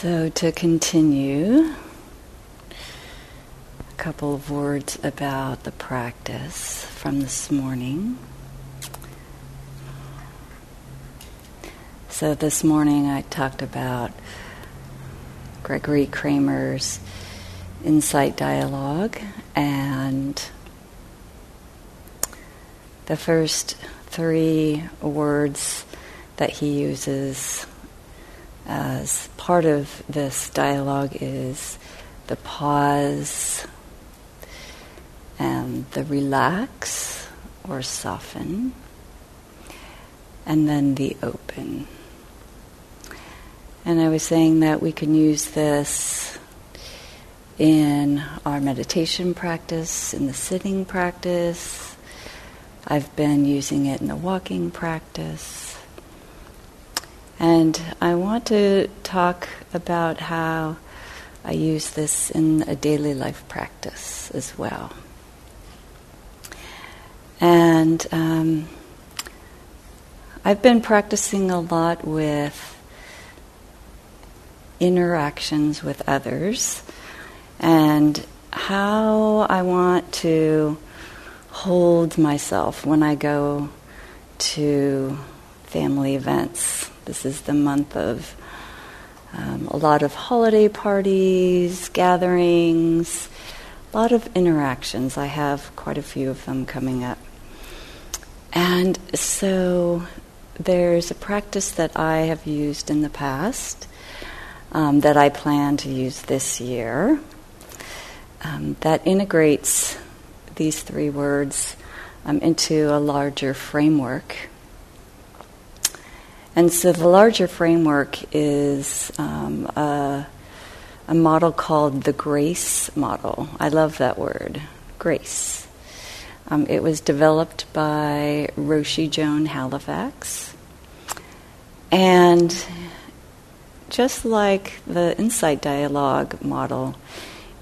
So, to continue, a couple of words about the practice from this morning. So, this morning I talked about Gregory Kramer's Insight Dialogue, and the first three words that he uses as part of this dialogue is the pause and the relax or soften, and then the open. And I was saying that we can use this in our meditation practice, in the sitting practice. I've been using it in the walking practice. And I want to talk about how I use this in a daily life practice as well. And um, I've been practicing a lot with interactions with others and how I want to hold myself when I go to family events this is the month of um, a lot of holiday parties, gatherings, a lot of interactions. I have quite a few of them coming up. And so there's a practice that I have used in the past um, that I plan to use this year um, that integrates these three words um, into a larger framework and so the larger framework is um, a, a, model called the GRACE model. I love that word, GRACE. Um, it was developed by Roshi Joan Halifax. And just like the insight dialogue model,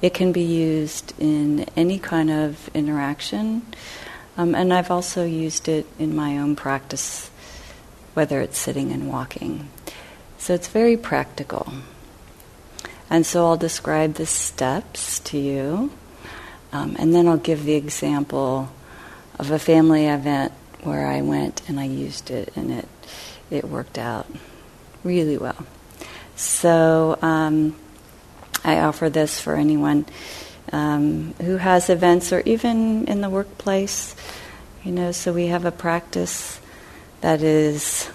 it can be used in any kind of interaction. Um, and I've also used it in my own practice whether it's sitting and walking. So it's very practical. And so I'll describe the steps to you, um, and then I'll give the example of a family event where I went and I used it, and it it worked out really well. So um, I offer this for anyone um, who has events or even in the workplace. You know, so we have a practice that is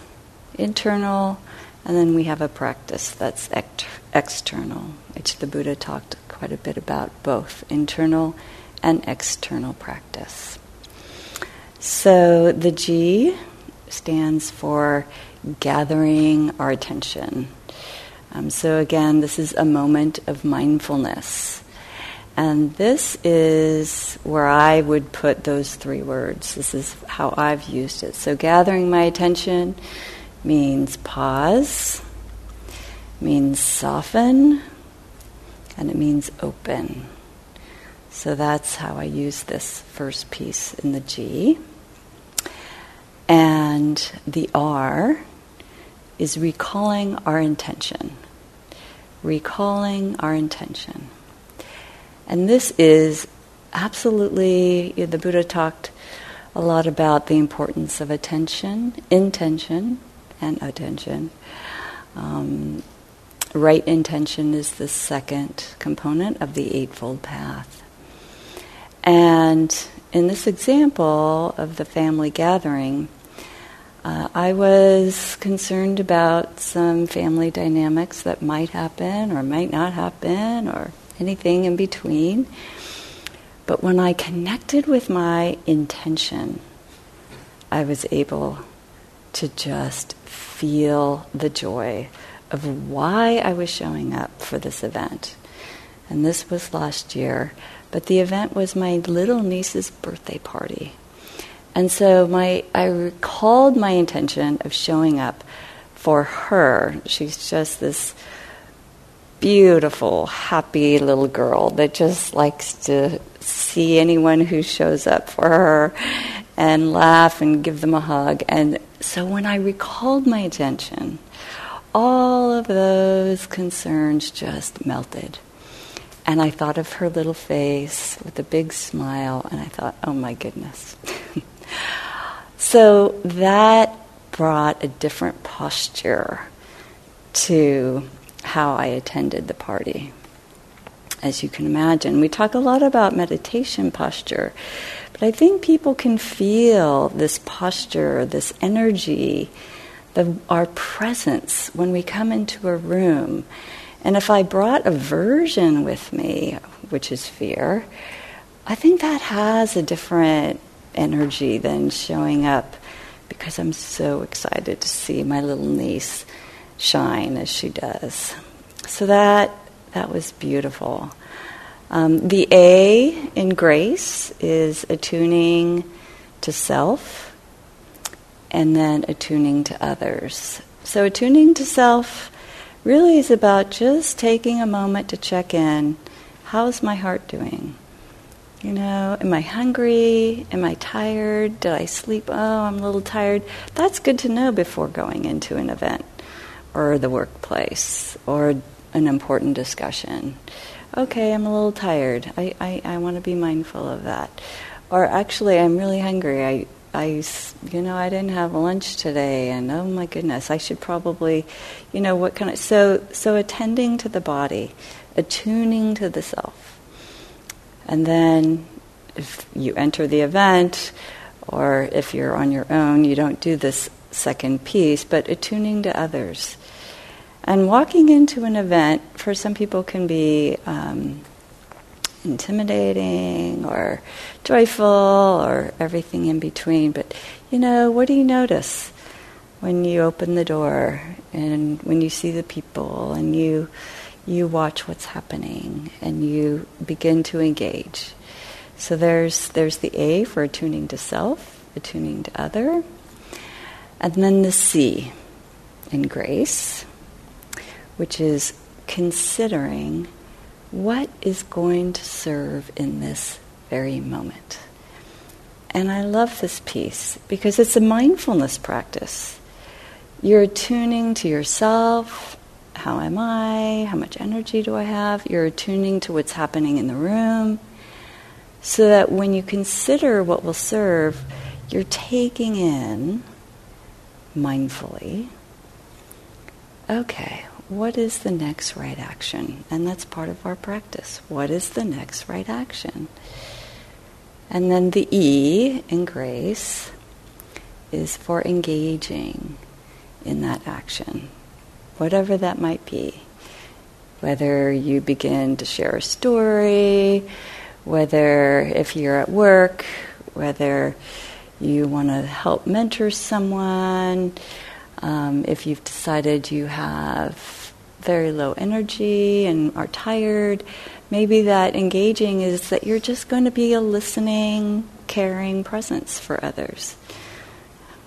internal, and then we have a practice that's ect- external, which the Buddha talked quite a bit about both internal and external practice. So the G stands for gathering our attention. Um, so again, this is a moment of mindfulness. And this is where I would put those three words. This is how I've used it. So, gathering my attention means pause, means soften, and it means open. So, that's how I use this first piece in the G. And the R is recalling our intention. Recalling our intention. And this is absolutely, the Buddha talked a lot about the importance of attention, intention, and attention. Um, right intention is the second component of the Eightfold Path. And in this example of the family gathering, uh, I was concerned about some family dynamics that might happen or might not happen or anything in between. But when I connected with my intention, I was able to just feel the joy of why I was showing up for this event. And this was last year, but the event was my little niece's birthday party. And so my I recalled my intention of showing up for her. She's just this beautiful, happy little girl that just likes to see anyone who shows up for her and laugh and give them a hug. And so when I recalled my attention, all of those concerns just melted. And I thought of her little face with a big smile, and I thought, oh my goodness. so that brought a different posture to how I attended the party. As you can imagine, we talk a lot about meditation posture, but I think people can feel this posture, this energy, the, our presence when we come into a room. And if I brought aversion with me, which is fear, I think that has a different energy than showing up because I'm so excited to see my little niece shine as she does. So that that was beautiful. Um, the A in grace is attuning to self and then attuning to others. So attuning to self really is about just taking a moment to check in. How's my heart doing? You know, am I hungry? Am I tired? Did I sleep? Oh, I'm a little tired. That's good to know before going into an event or the workplace or an important discussion. Okay, I'm a little tired. I, I, I want to be mindful of that. Or actually, I'm really hungry. I, I, you know, I didn't have lunch today, and oh my goodness, I should probably, you know, what kind of so so attending to the body, attuning to the self. And then if you enter the event, or if you're on your own, you don't do this second piece, but attuning to others. And walking into an event, for some people, can be um, intimidating or joyful or everything in between. But, you know, what do you notice when you open the door and when you see the people and you you watch what's happening and you begin to engage. So there's there's the A for attuning to self, attuning to other, and then the C in grace, which is considering what is going to serve in this very moment. And I love this piece because it's a mindfulness practice. You're attuning to yourself how am I? How much energy do I have? You're attuning to what's happening in the room. So that when you consider what will serve, you're taking in mindfully, okay, what is the next right action? And that's part of our practice. What is the next right action? And then the E in grace is for engaging in that action whatever that might be. Whether you begin to share a story, whether if you're at work, whether you want to help mentor someone, um, if you've decided you have very low energy and are tired, maybe that engaging is that you're just going to be a listening, caring presence for others.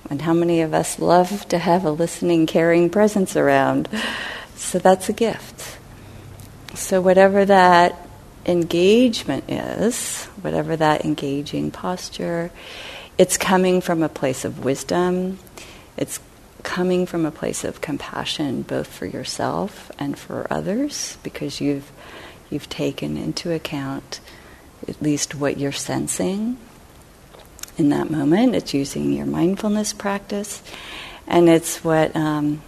And how many of us love to have a listening, caring presence around? So that's a gift. So, whatever that engagement is, whatever that engaging posture, it's coming from a place of wisdom. It's coming from a place of compassion, both for yourself and for others, because you've you've taken into account at least what you're sensing in that moment. It's using your mindfulness practice, and it's what um,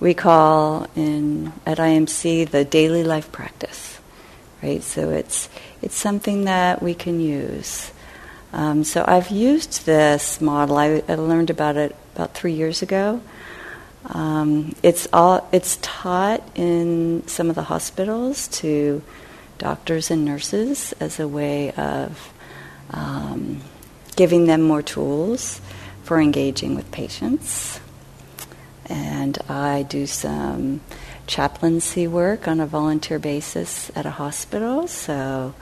we call in at IMC the daily life practice, right? So it's it's something that we can use. Um, so I've used this model. I, I, learned about it about three years ago. Um, it's all it's taught in some of the hospitals to doctors and nurses as a way of um, giving them more tools for engaging with patients. And I do some chaplaincy work on a volunteer basis at a hospital, so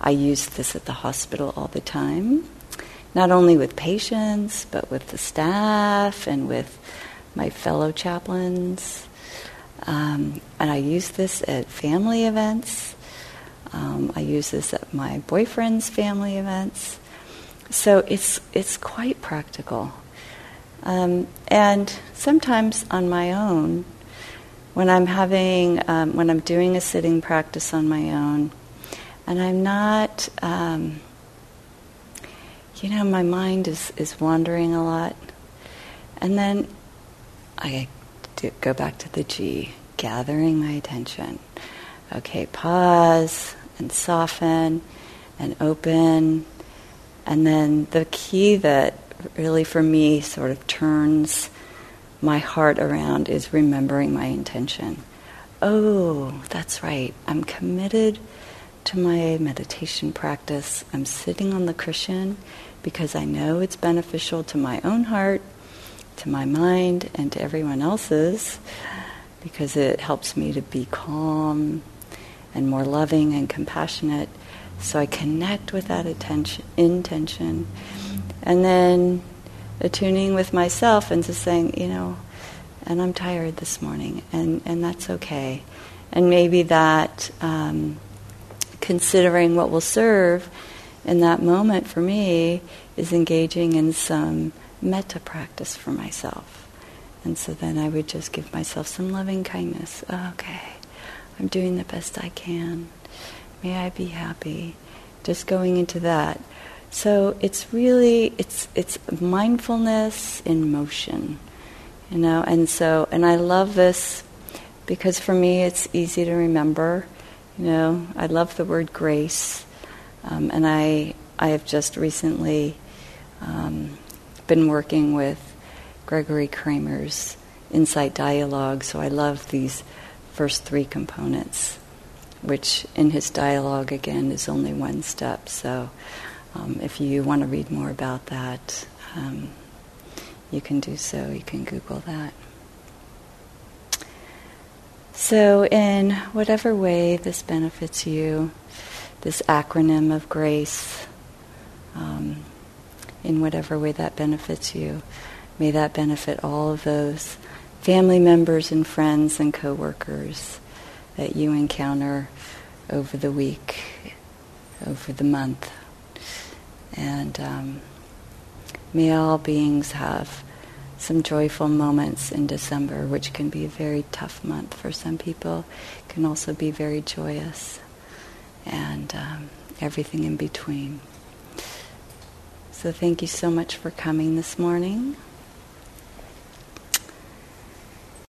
I use this at the hospital all the time. Not only with patients, but with the staff and with my fellow chaplains. Um, and I use this at family events. Um, I use this at my boyfriend's family events. So it's, it's quite practical. Um, and sometimes on my own, when I'm having, um, when I'm doing a sitting practice on my own, and I'm not, um, you know, my mind is, is wandering a lot. And then I do, go back to the G, gathering my attention. Okay, pause and soften and open. And then the key that really for me sort of turns my heart around is remembering my intention. Oh, that's right. I'm committed to my meditation practice. I'm sitting on the cushion because I know it's beneficial to my own heart, to my mind, and to everyone else's because it helps me to be calm and more loving and compassionate. So I connect with that attention, intention. And then attuning with myself and just saying, you know, and I'm tired this morning, and, and that's okay. And maybe that um, considering what will serve in that moment for me is engaging in some metta practice for myself. And so then I would just give myself some loving kindness. okay, I'm doing the best I can. May I be happy. Just going into that. So it's really it's it's mindfulness in motion, you know. And so and I love this because for me it's easy to remember. You know, I love the word grace, um, and I I have just recently um, been working with Gregory Kramer's Insight Dialogue, so I love these first three components, which in his dialogue again is only one step. So um, if you want to read more about that, um, you can do so. You can Google that. So, in whatever way this benefits you, this acronym of grace, um, in whatever way that benefits you, may that benefit all of those family members and friends and coworkers that you encounter over the week, over the month. And um, may all beings have some joyful moments in December, which can be a very tough month for some people, can also be very joyous, and um, everything in between. So, thank you so much for coming this morning.